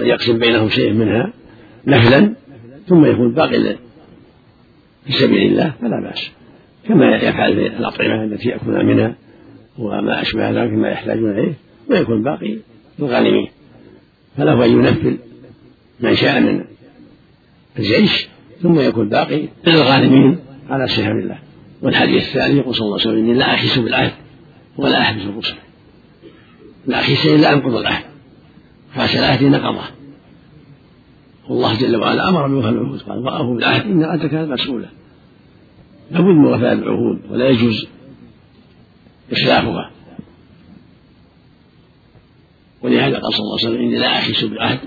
يقسم بينهم شيء منها نفلا ثم يكون باقي في سبيل الله فلا بأس. كما يفعل في الأطعمة التي يأكلون منها وما أشبه ذلك مما يحتاجون إليه ويكون باقي للغانمين فله أن ينفل من شاء من الجيش ثم يكون باقي للغانمين على سهم الله. والحديث الثاني يقول صلى الله عليه وسلم إني لا أحس بالعهد ولا أحبس الرسل. لا أحس إلا أنقض العهد. فأسأل العهد نقضه والله جل وعلا أمر بوفاء العهود قال وافوا بالعهد إن العهد كان مسؤولا لابد من وفاء العهود ولا يجوز إخلافها. ولهذا قال صلى الله عليه وسلم إني لا أحس بالعهد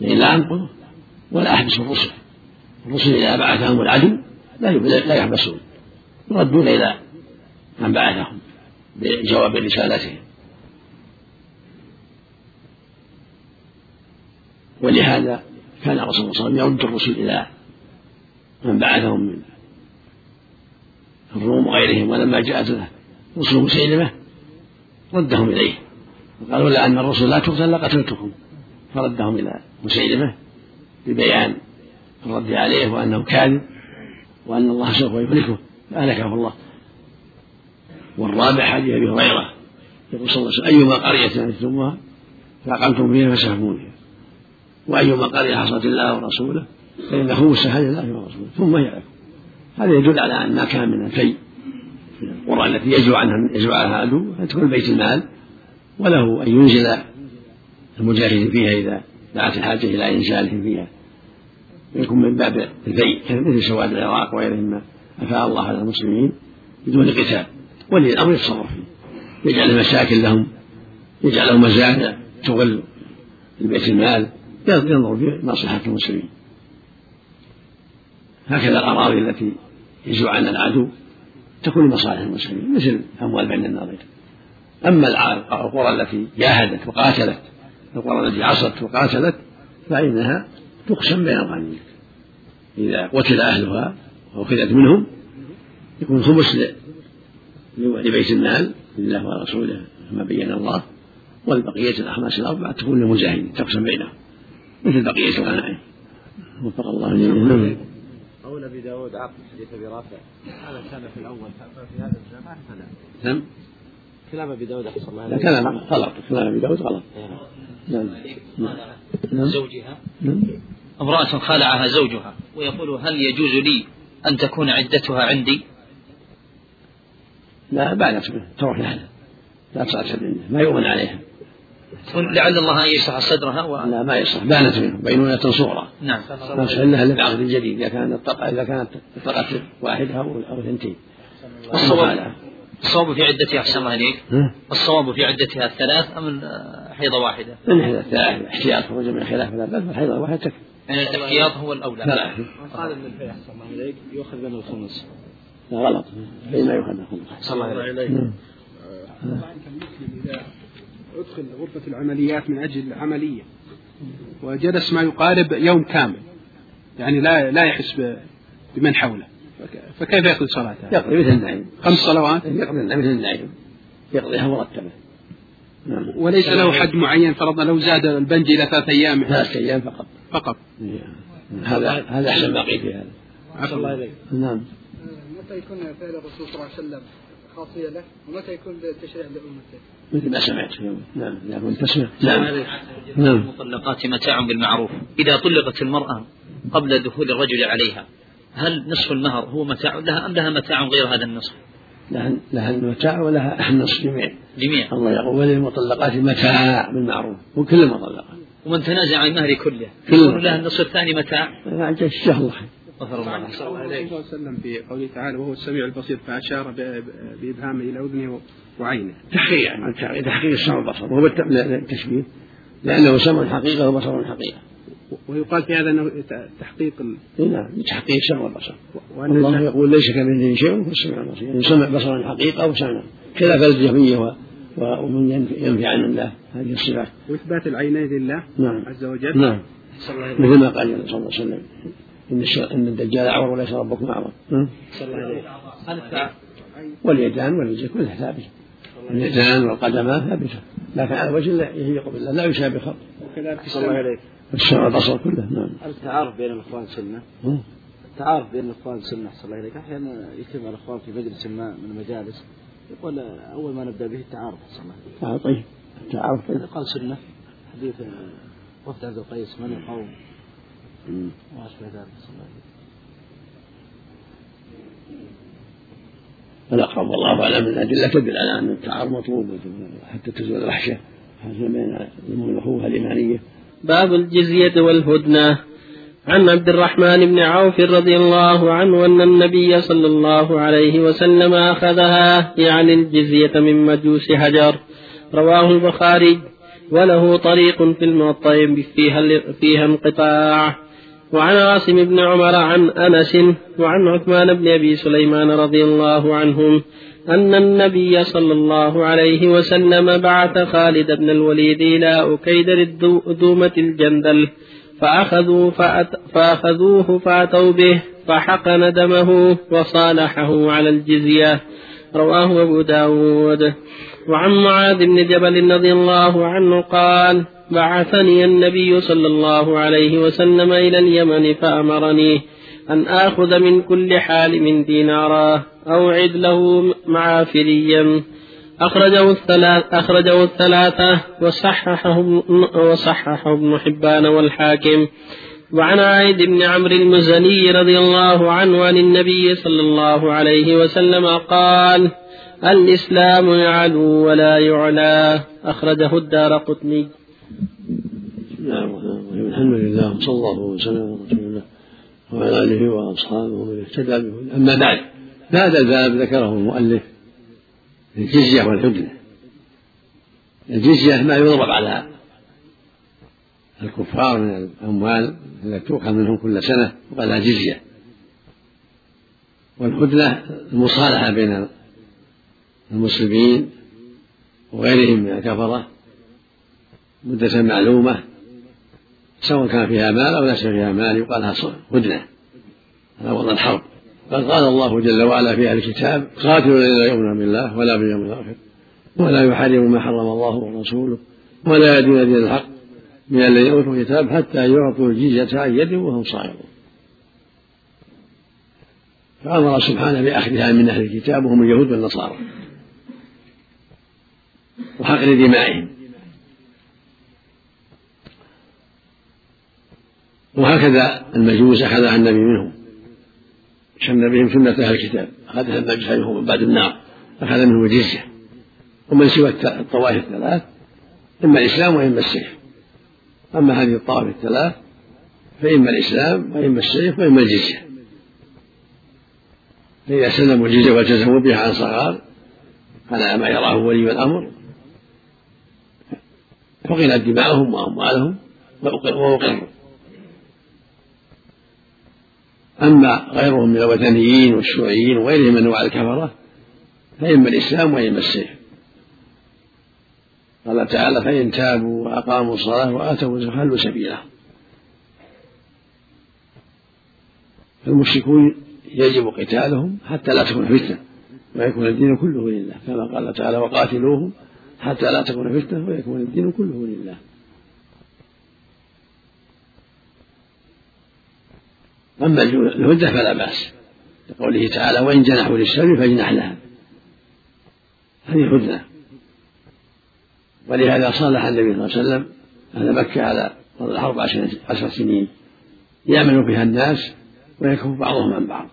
لأن لا أنقضه ولا أحبس الرسل الرسل إذا بعثهم العدو لا لا يحبسون يردون إلى من بعثهم بجواب رسالتهم. ولهذا كان الرسول صلى الله عليه وسلم يرد الرسل إلى من بعثهم من الروم وغيرهم ولما جاءت رسل مسيلمة ردهم إليه. وقال لولا أن الرسل لا تقتل لقتلتكم فردهم إلى مسيلمة ببيان الرد عليه وأنه كاذب وأن الله سوف يهلكه. فأهلكه الله. والرابع حديث أبي هريرة. يقول صلى الله عليه وسلم أيما قرية أنتموها فأقمتم فيها فسهموا فيها وأيما قرية عصت الله ورسوله فإنه مستهل الله ورسوله ثم يعلم هذا يدل على أن ما كان من الفيء في القرى التي يجب عنها يجب عنها العدو تكون بيت المال وله أن ينزل المجاهدين فيها إذا دعت الحاجة إلى إنزالهم فيها. ويكون من باب الفيء مثل سواد العراق وغيرهم ما أفاء الله على المسلمين بدون قتال. ولي الأمر يتصرف فيه. يجعل المساكن لهم يجعل لهم مزاد تغل بيت المال. ينظر في مصلحة المسلمين هكذا الأراضي التي يجوع عنها العدو تكون لمصالح المسلمين مثل أموال بين الناظرين أما القرى التي جاهدت وقاتلت القرى التي عصت وقاتلت فإنها تقسم بين الغنيمة إذا قتل أهلها وأخذت منهم يكون خمس لبيت المال لله ورسوله كما بين الله والبقية الأخماس الأربعة تكون للمجاهدين تقسم بينهم مثل بقية الغنائم وفق الله جميعا قول أبي داود عقد حديث أبي رافع. هذا كان في الأول في هذا الزمان فلا. نعم. كلام أبي داود أحسن الله لا كلام غلط. كلام أبي داود غلط. نعم. نعم. زوجها. نعم. امرأة خالعها زوجها ويقول هل يجوز لي أن تكون عدتها عندي؟ لا بعد تروح لها. لا تصعد ما يؤمن عليها. لعل الله أن يشرح صدرها و... لا ما يصح بانت منه بينونة صغرى. نعم. ما يصح لها الا بعقد جديد إذا كانت إذا كانت طلقت واحدة أو أو اثنتين الصواب الصواب في عدتها أحسن الله إليك. الصواب في عدتها الثلاث أم حيضة واحدة؟ من حيضة الثلاث؟ احتياط خروج من خلاف لا بل الحيضه واحدة تكفي. يعني الاحتياط هو الأولى. لا. قال إن البيع أحسن الله إليك يؤخذ من الخمس. لا غلط. ما يؤخذ من الخمس. أحسن الله إليك. أدخل غرفة العمليات من أجل عملية وجلس ما يقارب يوم كامل. يعني لا لا يحس بمن حوله. فكيف يقضي صلاته؟ يقضي مثل النعيم. خمس صلوات؟ يقضي مثل النعيم. يقضيها مرتبة. نعم. وليس له حد معين فرضنا لو زاد البنج إلى ثلاث أيام. ثلاث أيام فقط. فقط. هذا هذا أحسن ما قيل في هذا عفى الله إليك نعم. متى يكون فعل الرسول صلى الله عليه وسلم؟ خاصية له ومتى يكون تشريع لأمته؟ مثل ما سمعت. نعم نعم تسمع نعم. نعم. المطلقات متاع بالمعروف. إذا طلقت المرأة قبل دخول الرجل عليها هل نصف المهر هو متاع لها أم لها متاع غير هذا النصف؟ لها لها المتاع ولها النصف جميع جميع الله يقول وللمطلقات متاع بالمعروف وكل المطلقات. ومن تنازع عن المهر كله يكون لها النصف الثاني متاع؟ الشهر الله غفر الله صلى الله عليه وسلم في قوله تعالى وهو السميع البصير فأشار بإبهامه إلى أذنه وعينه. تحقيق يعني تحقيق السمع والبصر وهو التشبيه لأنه سمع حقيقة وبصر حقيقة ويقال في هذا أنه تحقيق. نعم تحقيق السمع والبصر الله يقول ليس كمثله شيء وهو السميع البصير. يعني سمع بصرا حقيقة وسمع. خلاف الجهمية ومن ينفي عن الله. هذه الصفات وإثبات العينين لله نعم. عز وجل. نعم. مثل ما قال صلى الله عليه وسلم. إن إن الدجال أعور وليس ربكم أعور. صلى الله عليه وسلم واليدان والرجل كلها ثابتة. اليدان والقدمان ثابتة. لكن على وجه لا يليق بالله لا يشابه خلق. وكذلك صلى الله عليه السمع والبصر كله نعم. التعارف بين الإخوان سنة؟ التعارف بين الإخوان سنة احسن الله اليك أحيانا يجتمع الإخوان في مجلس ما من المجالس يقول أول ما نبدأ به التعارف احسن الله طيب. التعارف طيب. قال سنة حديث وفد عبد القيس من القوم؟ الله الأقرب والله أعلم الأدلة تدل على أن التعارف مطلوب حتى تزول الوحشة. بين الأخوة الإيمانية. باب الجزية والهدنة. عن عبد الرحمن بن عوف رضي الله عنه أن النبي صلى الله عليه وسلم أخذها يعني الجزية من مجوس هجر رواه البخاري. وله طريق في الموطأ فيها, فيها انقطاع. وعن عاصم بن عمر عن أنس وعن عثمان بن أبي سليمان رضي الله عنهم أن النبي صلى الله عليه وسلم بعث خالد بن الوليد إلى أكيدر دومة الجندل فأخذوا فأت فأخذوه فأتوا به فحقن دمه وصالحه على الجزية رواه أبو داود. وعن معاذ بن جبل رضي الله عنه قال بعثني النبي صلى الله عليه وسلم إلى اليمن فأمرني أن آخذ من كل حالم دينارا أوعد له معافريا. أخرجه الثلاث أخرجه الثلاثة وصححه وصححه ابن حبان والحاكم. وعن عائد بن عمرو المزني رضي الله عنه عن النبي صلى الله عليه وسلم قال الإسلام يعلو ولا يعلى. أخرجه الدار قطني. نعم. الحمد لله وصلى الله وسلم على رسول الله وعلى آله وأصحابه ومن اهتدى به أما بعد هذا الباب ذكره المؤلف الجزية والهدنة الجزية ما يضرب على الكفار من الأموال التي تؤخذ منهم كل سنة وقال جزية. والهدنة المصالحة بين المسلمين وغيرهم من الكفرة مدة معلومة سواء كان فيها مال أو ليس فيها مال يقال لها هدنة. على وضع الحرب. قد قال الله جل وعلا في أهل الكتاب قاتلوا الذين يؤمنون بالله ولا باليوم الآخر ولا يحرموا ما حرم الله ورسوله ولا يدين دين الحق من الذين أوتوا الكتاب حتى يعطوا الجزية عن يد وهم صاغرون. فأمر سبحانه بأخذها من أهل الكتاب وهم اليهود والنصارى وحقن دمائهم. وهكذا المجوس أخذها النبي منهم. شن بهم سنة أهل الكتاب. أخذها المجوس منهم من بعد النار. أخذ منهم الجزية. ومن سوى الطوائف الثلاث إما الإسلام وإما السيف. أما هذه الطوائف الثلاث فإما الإسلام وإما السيف وإما الجزية. فإذا سلموا الجزية والتزموا بها عن صغار على ما يراه ولي الأمر. فقلت دماؤهم وأموالهم وأقروا أما غيرهم من الوثنيين والشيوعيين وغيرهم من أنواع الكفرة فإما الإسلام وإما السيف قال تعالى فإن تابوا وأقاموا الصلاة وآتوا الزكاة خلوا سبيلهم فالمشركون يجب قتالهم حتى لا تكون فتنة ويكون الدين كله لله كما قال تعالى وقاتلوهم حتى لا تكون فتنة ويكون الدين كله لله. أما الهدة فلا بأس لقوله تعالى وإن جنحوا للسلم فاجنح لها. هذه هدنة ولهذا صالح النبي صلى الله عليه وسلم أهل مكة على الحرب عشر سنين. يعمل فيها الناس ويكف بعضهم عن بعض.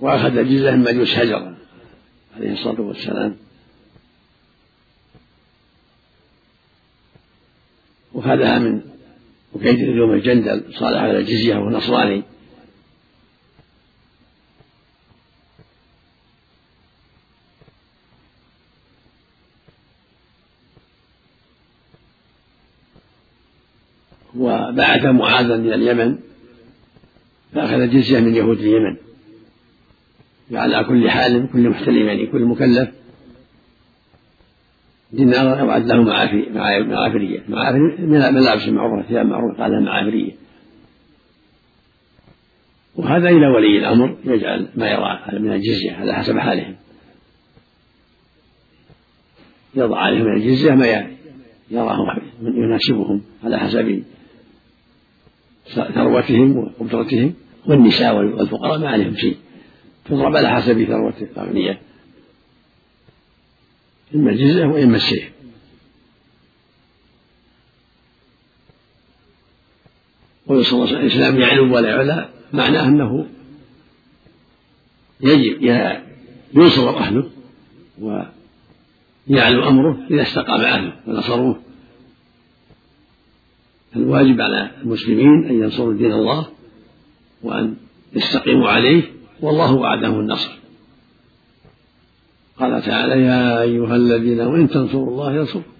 وأخذ من مجوس هجر عليه الصلاة والسلام. وخذها من وكيد اليوم الجندل صالح على الجزية وهو نصراني وبعث معاذا من اليمن فأخذ الجزية من يهود اليمن. على كل حال كل محتلم يعني كل مكلف. دينارا أو عد له معافرية. معافرية من الملابس المعروفة ثياب معروفة قال لها معافرية. وهذا إلى ولي الأمر يجعل ما يرى من الجزية على حسب حالهم. يضع عليهم من الجزية ما يراه يناسبهم على حسب ثروتهم وقدرتهم والنساء والفقراء ما عليهم شيء. تضرب على حسب ثروة الأغنياء إما الجزية وإما السيف قول صلى الله عليه وسلم الإسلام يعلو ولا يعلى معناه أنه يجب ينصر أهله ويعلو أمره إذا استقام أهله ونصروه. الواجب على المسلمين أن ينصروا دين الله وأن يستقيموا عليه والله وعدهم النصر. قال تعالى يا أيها الذين وإن تنصروا الله ينصركم.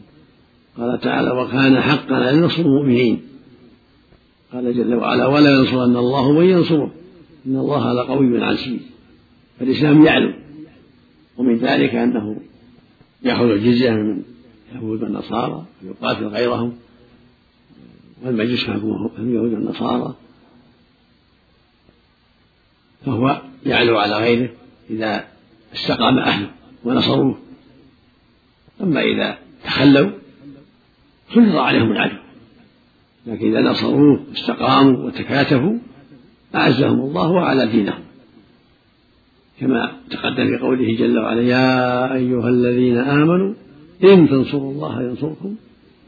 قال تعالى وكان حقا أن ينصر المؤمنين. قال جل وعلا ولا ينصرن الله من ينصره. إن الله لقوي عزيز. فالإسلام يعلو. ومن ذلك أنه يأخذ الجزية من اليهود والنصارى ويقاتل غيرهم. والمجوس هم اليهود والنصارى. فهو يعلو على غيره إذا استقام أهله. ونصروه. أما إذا تخلوا سلط عليهم العدو. لكن إذا نصروه واستقاموا وتكاتفوا أعزهم الله وعلى دينهم. كما تقدم في قوله جل وعلا يا أيها الذين آمنوا إن تنصروا الله ينصركم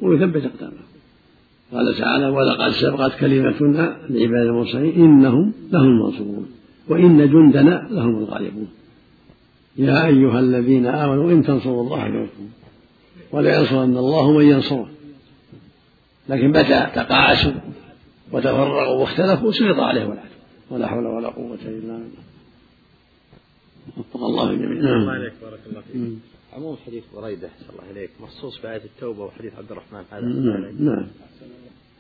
ويثبت أقدامكم. قال تعالى ولقد سبقت كلمتنا لعباد المرسلين إنهم لهم المنصورون وإن جندنا لهم الغالبون. يا أيها الذين آمنوا إن تنصروا الله ينصركم ولا ينصرن الله من ينصره. لكن متى تقاعسوا وتفرقوا واختلفوا سلط عليهم العدو ولا حول ولا قوة إلا بالله. وفق الله جميعا. نعم. الله عليك بارك الله فيك. عموم حديث بريدة صلى الله عليك. مخصوص بآية التوبة وحديث عبد الرحمن هذا نعم نعم.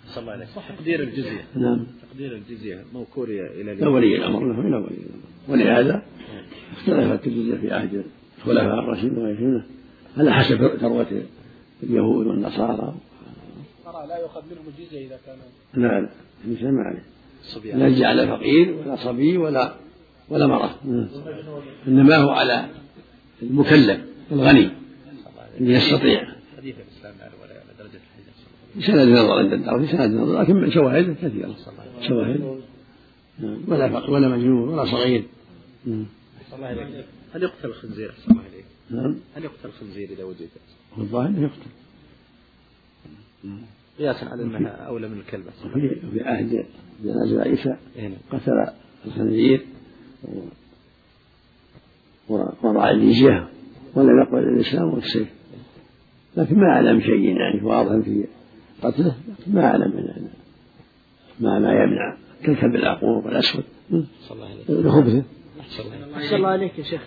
صلى الله عليه تقدير الجزية. نعم. تقدير الجزية. موكولة إلى ولي الأمر له إلى ولي الأمر. ولهذا اختلفت الجزية في عهد الخلفاء الراشدين وغيرهم على حسب ثروة اليهود والنصارى. لا يؤخذ منهم الجزية إذا كان لا لا النساء ما عليه. لا يجي على فقير ولا صبي ولا ولا مرأة إنما هو على المكلف الغني. اللي يستطيع. حديث الإسلام ولا على درجة الحديث. سند نظر عند الدار في سند نظر لكن شواهد كثيرة. شواهد. ولا فقر ولا مجنون ولا صغير. الله عليك هل يقتل الخنزير؟ أحسن الله عليك؟ نعم. هل يقتل الخنزير إذا وجد؟ الظاهر يقتل. قياسا على أنها أولى من الكلب في عهد جنازة عيسى قتل الخنزير وضع الجزيه ولم يقبل الإسلام والسيف. لكن ما أعلم شيء يعني واضح في قتله ما أعلم من ما ما يمنع. كالكلب العقور والأسود. لخبثه. أحسن الله عليك يا شيخ.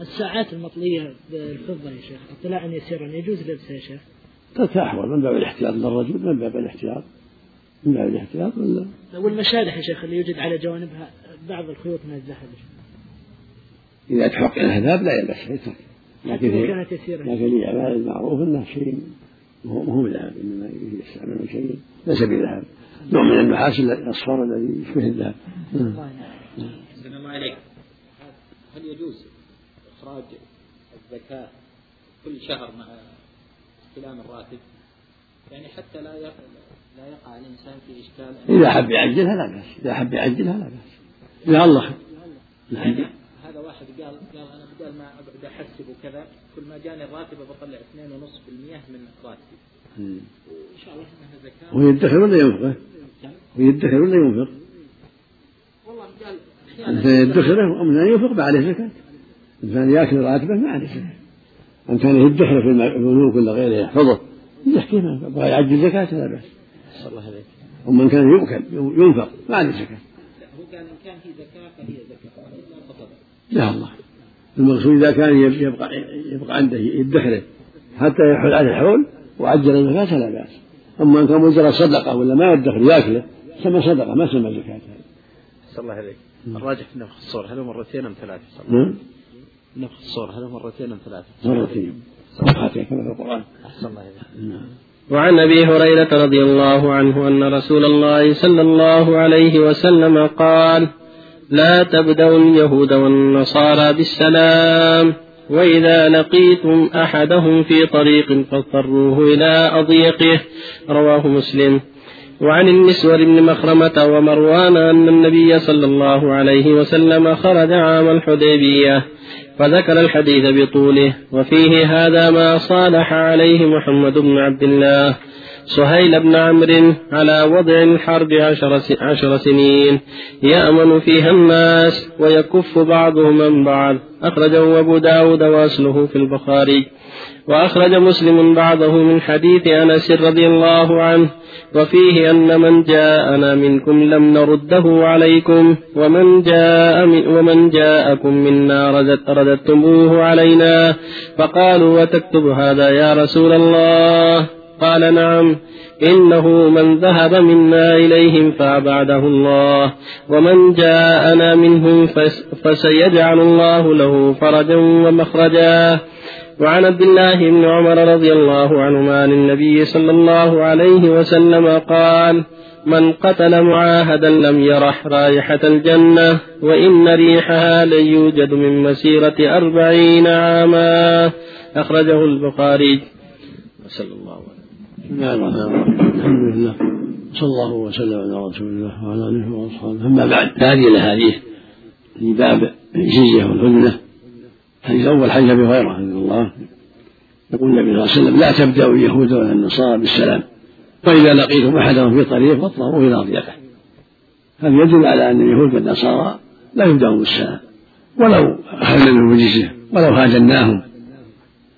الساعات المطلية بالفضة يا شيخ. اطلاعا يسيرا يجوز لبسها يا شيخ؟ ترك أحوال من باب الاحتياط. للرجل من باب الاحتياط. من باب الاحتياط. ولا والمشالح يا شيخ اللي يوجد على جوانبها بعض الخيوط من الذهب. إذا تحقق الذهب لا يلبس يترك لكن هي كانت يسيرة. لكن المعروف أنه شيء مو بذهب إنما يستعمل شيء ليس بذهب نوع من النحاس الأصفر الذي يشبه الذهب. الله عليك هل يجوز إخراج الزكاة كل شهر مع استلام الراتب؟ يعني حتى لا يقع لا يقع الإنسان في إشكال إذا حب يعجلها لا بأس إذا حب يعجلها لا بأس. يا الله. يعني هذا واحد قال قال أنا بدل ما اقعد أحسب وكذا كل ما جاني الراتب بطلع 2.5% من راتبي. وإن شاء الله إنها زكاة. هو يدخر ولا ينفقه؟ هو يدخر ولا ينفق؟ يدخره ومن ان ينفق ما عليه زكاه الانسان يأكل راتبه ما عليه زكاه أن كان يدخر في البنوك ولا غيره يحفظه يحكي ما يبغى يعجل زكاة لا بأس. الله عليك. ومن كان يؤكل ينفق ما عليه زكاة. هو قال إن كان في زكاة فهي زكاة. لا الله. المقصود إذا كان يبقى يبقى عنده يدخره حتى يحول عليه الحول وعجل الزكاة لا بأس. أما إن كان مجرد صدقة ولا ما يدخر يأكله سمى صدقة ما سمى زكاة. الله عليك. الراجح في نفخ الصور هل مرتين أم ثلاث؟ نعم. نفخ الصور هل مرتين أم ثلاث؟ مرتين. صفحتين كما في القرآن. أحسن الله إليك. نعم. وعن أبي هريرة رضي الله عنه أن رسول الله صلى الله عليه وسلم قال لا تبدأوا اليهود والنصارى بالسلام وإذا لقيتم أحدهم في طريق فاضطروه إلى أضيقه رواه مسلم وعن المسور بن مخرمة ومروان أن النبي صلى الله عليه وسلم خرج عام الحديبية فذكر الحديث بطوله وفيه هذا ما صالح عليه محمد بن عبد الله. سهيل بن عمرو على وضع الحرب عشر, عشر سنين يأمن فيها الناس ويكف بعضهم عن بعض. أخرجه أبو داود وأصله في البخاري. وأخرج مسلم بعضه من حديث أنس رضي الله عنه وفيه أن من جاءنا منكم لم نرده عليكم ومن جاء من ومن جاءكم منا رددتموه علينا فقالوا وتكتب هذا يا رسول الله؟ قال نعم إنه من ذهب منا إليهم فأبعده الله ومن جاءنا منهم فسيجعل الله له فرجا ومخرجا. وعن عبد الله بن عمر رضي الله عنهما عن النبي صلى الله عليه وسلم قال من قتل معاهدا لم يرح رائحة الجنة وإن ريحها ليوجد من مسيرة أربعين عاما. أخرجه البخاري. صلى الله بسم الله الرحمن الرحيم الحمد لله. صلى الله وسلم على رسول الله وعلى آله وأصحابه. أما بعد هذه الأحاديث في باب الجزيه والهدنه الحديث الأول حديث أبي هريرة رضي الله يقول النبي صلى الله عليه وسلم لا تبدأوا اليهود ولا النصارى بالسلام واذا لقيتم أحدهم في طريق فاطلعوا إلى ضيقه هذا يدل على أن اليهود والنصارى لا يبدأون بالسلام. ولو اخذنا منهم الجزيه ولو هاجناهم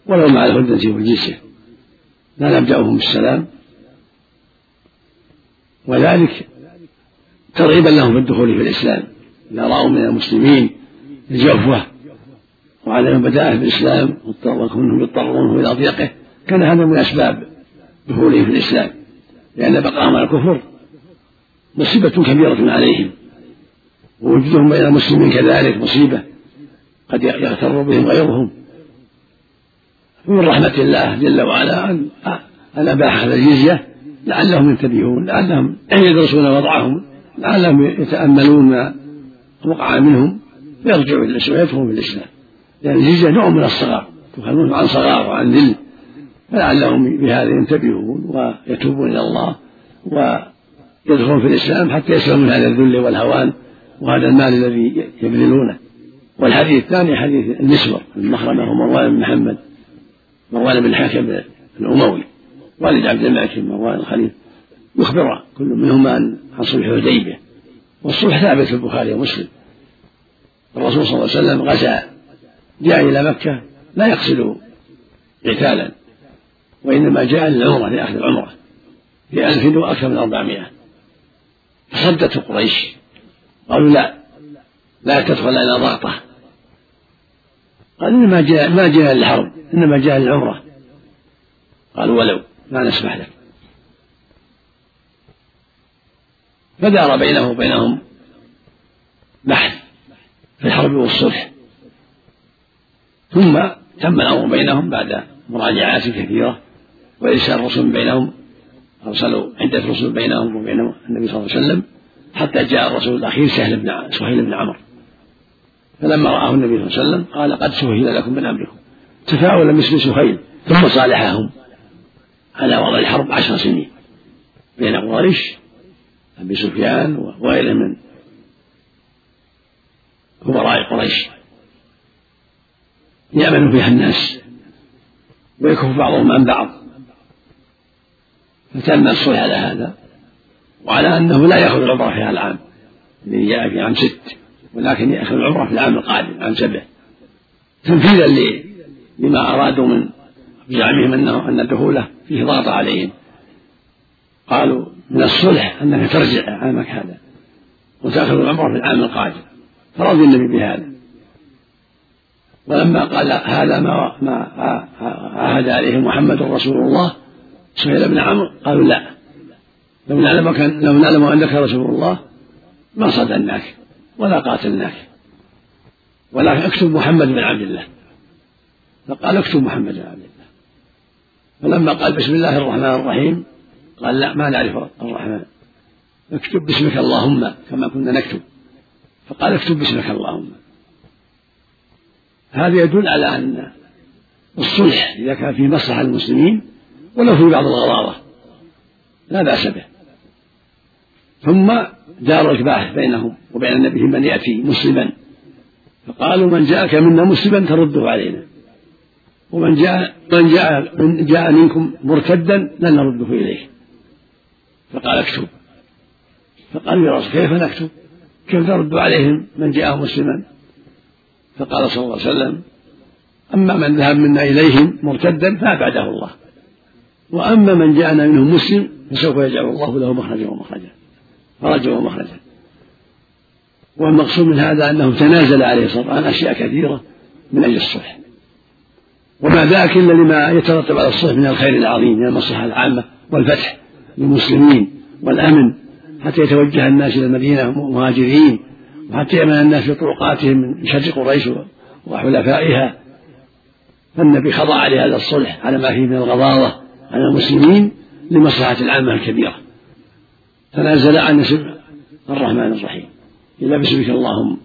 ولو مع الهدنة والجزيه لا نبدأهم بالسلام. وذلك ترغيبا لهم في الدخول في الإسلام. إذا رأوا من المسلمين الجفوة وعليهم بداءة في الإسلام وكونهم يضطرون إلى ضيقه كان هذا من أسباب دخولهم في الإسلام. لأن بقاهم على الكفر مصيبة كبيرة عليهم. ووجودهم بين المسلمين كذلك مصيبة. قد يغتر بهم غيرهم. ومن رحمة الله جل وعلا أن أن أباح هذا الجزية لعلهم ينتبهون لعلهم يدرسون وضعهم لعلهم يتأملون ما وقع منهم فيرجعوا إلى الإسلام ويدخلوا في الإسلام. لأن الجزية نوع من الصغار تخلون عن صغار وعن ذل فلعلهم بهذا ينتبهون ويتوبون إلى الله ويدخلون في الإسلام حتى يسلموا من هذا الذل والهوان وهذا المال الذي يبذلونه. والحديث الثاني حديث المسور المخرمة ومروان بن محمد. مروان بن الحاكم الأموي والد عبد الملك بن مروان الخليفة يخبر كل منهما عن صلح الحديبية والصلح ثابت في البخاري ومسلم. الرسول صلى الله عليه وسلم غزا جاء إلى مكة لا يقصد قتالا وإنما جاء للعمرة لأخذ العمرة بألف وأكثر من أربعمائة. فصدته قريش قالوا لا لا تدخل إلى ضغطة. قال إنما جاء ما جاء للحرب إنما جاء للعمرة قالوا ولو لا نسمح لك. فدار بينه وبينهم بحث في الحرب والصلح. ثم تم الأمر بينهم بعد مراجعات كثيرة وإرسال رسل بينهم أرسلوا عدة رسل بينهم وبين النبي صلى الله عليه وسلم حتى جاء الرسول الأخير سهل بن سهيل بن عمرو. فلما رآه النبي صلى الله عليه وسلم قال قد سهل لكم من أمركم. تفاؤل مثل سهيل ثم صالحهم. على وضع الحرب عشر سنين بين قريش أبي سفيان وغيره من كبراء قريش. يأمن فيها الناس ويكف بعضهم عن بعض. فتم الصلح على هذا وعلى أنه لا يأخذ العمرة في هذا العام الذي جاء في عام ست. ولكن يأخذ العمرة في العام القادم عام سبع تنفيذا لما أرادوا من بزعمهم أنه أن دخوله فيه ضغط عليهم. قالوا من الصلح أنك ترجع عامك هذا وتأخذ العمرة في العام القادم. فرضي النبي بهذا. ولما قال هذا ما ما عهد عليه محمد رسول الله سهيل بن عمرو قالوا لا. لو نعلم لو نعلم أنك رسول الله ما صدناك ولا قاتلناك ولكن اكتب محمد بن عبد الله. فقال اكتب محمد بن عبد الله. فلما قال بسم الله الرحمن الرحيم قال لا ما نعرف الرحمن. اكتب باسمك اللهم كما كنا نكتب. فقال اكتب باسمك اللهم. هذا يدل على أن الصلح إذا كان فيه مصلحة للمسلمين ولو في بعض الغضاضة لا بأس به. ثم دار الباحث بينهم وبين النبي من يأتي مسلما. فقالوا من جاءك منا مسلما ترده علينا. ومن جاء من جاء من جاء منكم مرتدا لن نرده اليه فقال اكتب. فقالوا يا رسول كيف نكتب؟ كيف نرد عليهم من جاء مسلما؟ فقال صلى الله عليه وسلم أما من ذهب منا إليهم مرتدا فأبعده الله. وأما من جاءنا منهم مسلم فسوف يجعل الله له مخرجا ومخرجا. فرجا ومخرجا والمقصود من هذا أنه تنازل عليه الصلاة والسلام عن أشياء كثيرة من أجل الصلح. وما ذاك إلا لما يترتب على الصلح من الخير العظيم من المصلحة العامة والفتح للمسلمين والأمن حتى يتوجه الناس إلى المدينة مهاجرين وحتى يأمن الناس في طرقاتهم من شر قريش وحلفائها. فالنبي خضع لهذا الصلح على ما فيه من الغضاضة على المسلمين لمصلحة العامة الكبيرة. تنازل عن اسم الرحمن الرحيم. إلا باسمك اللهم.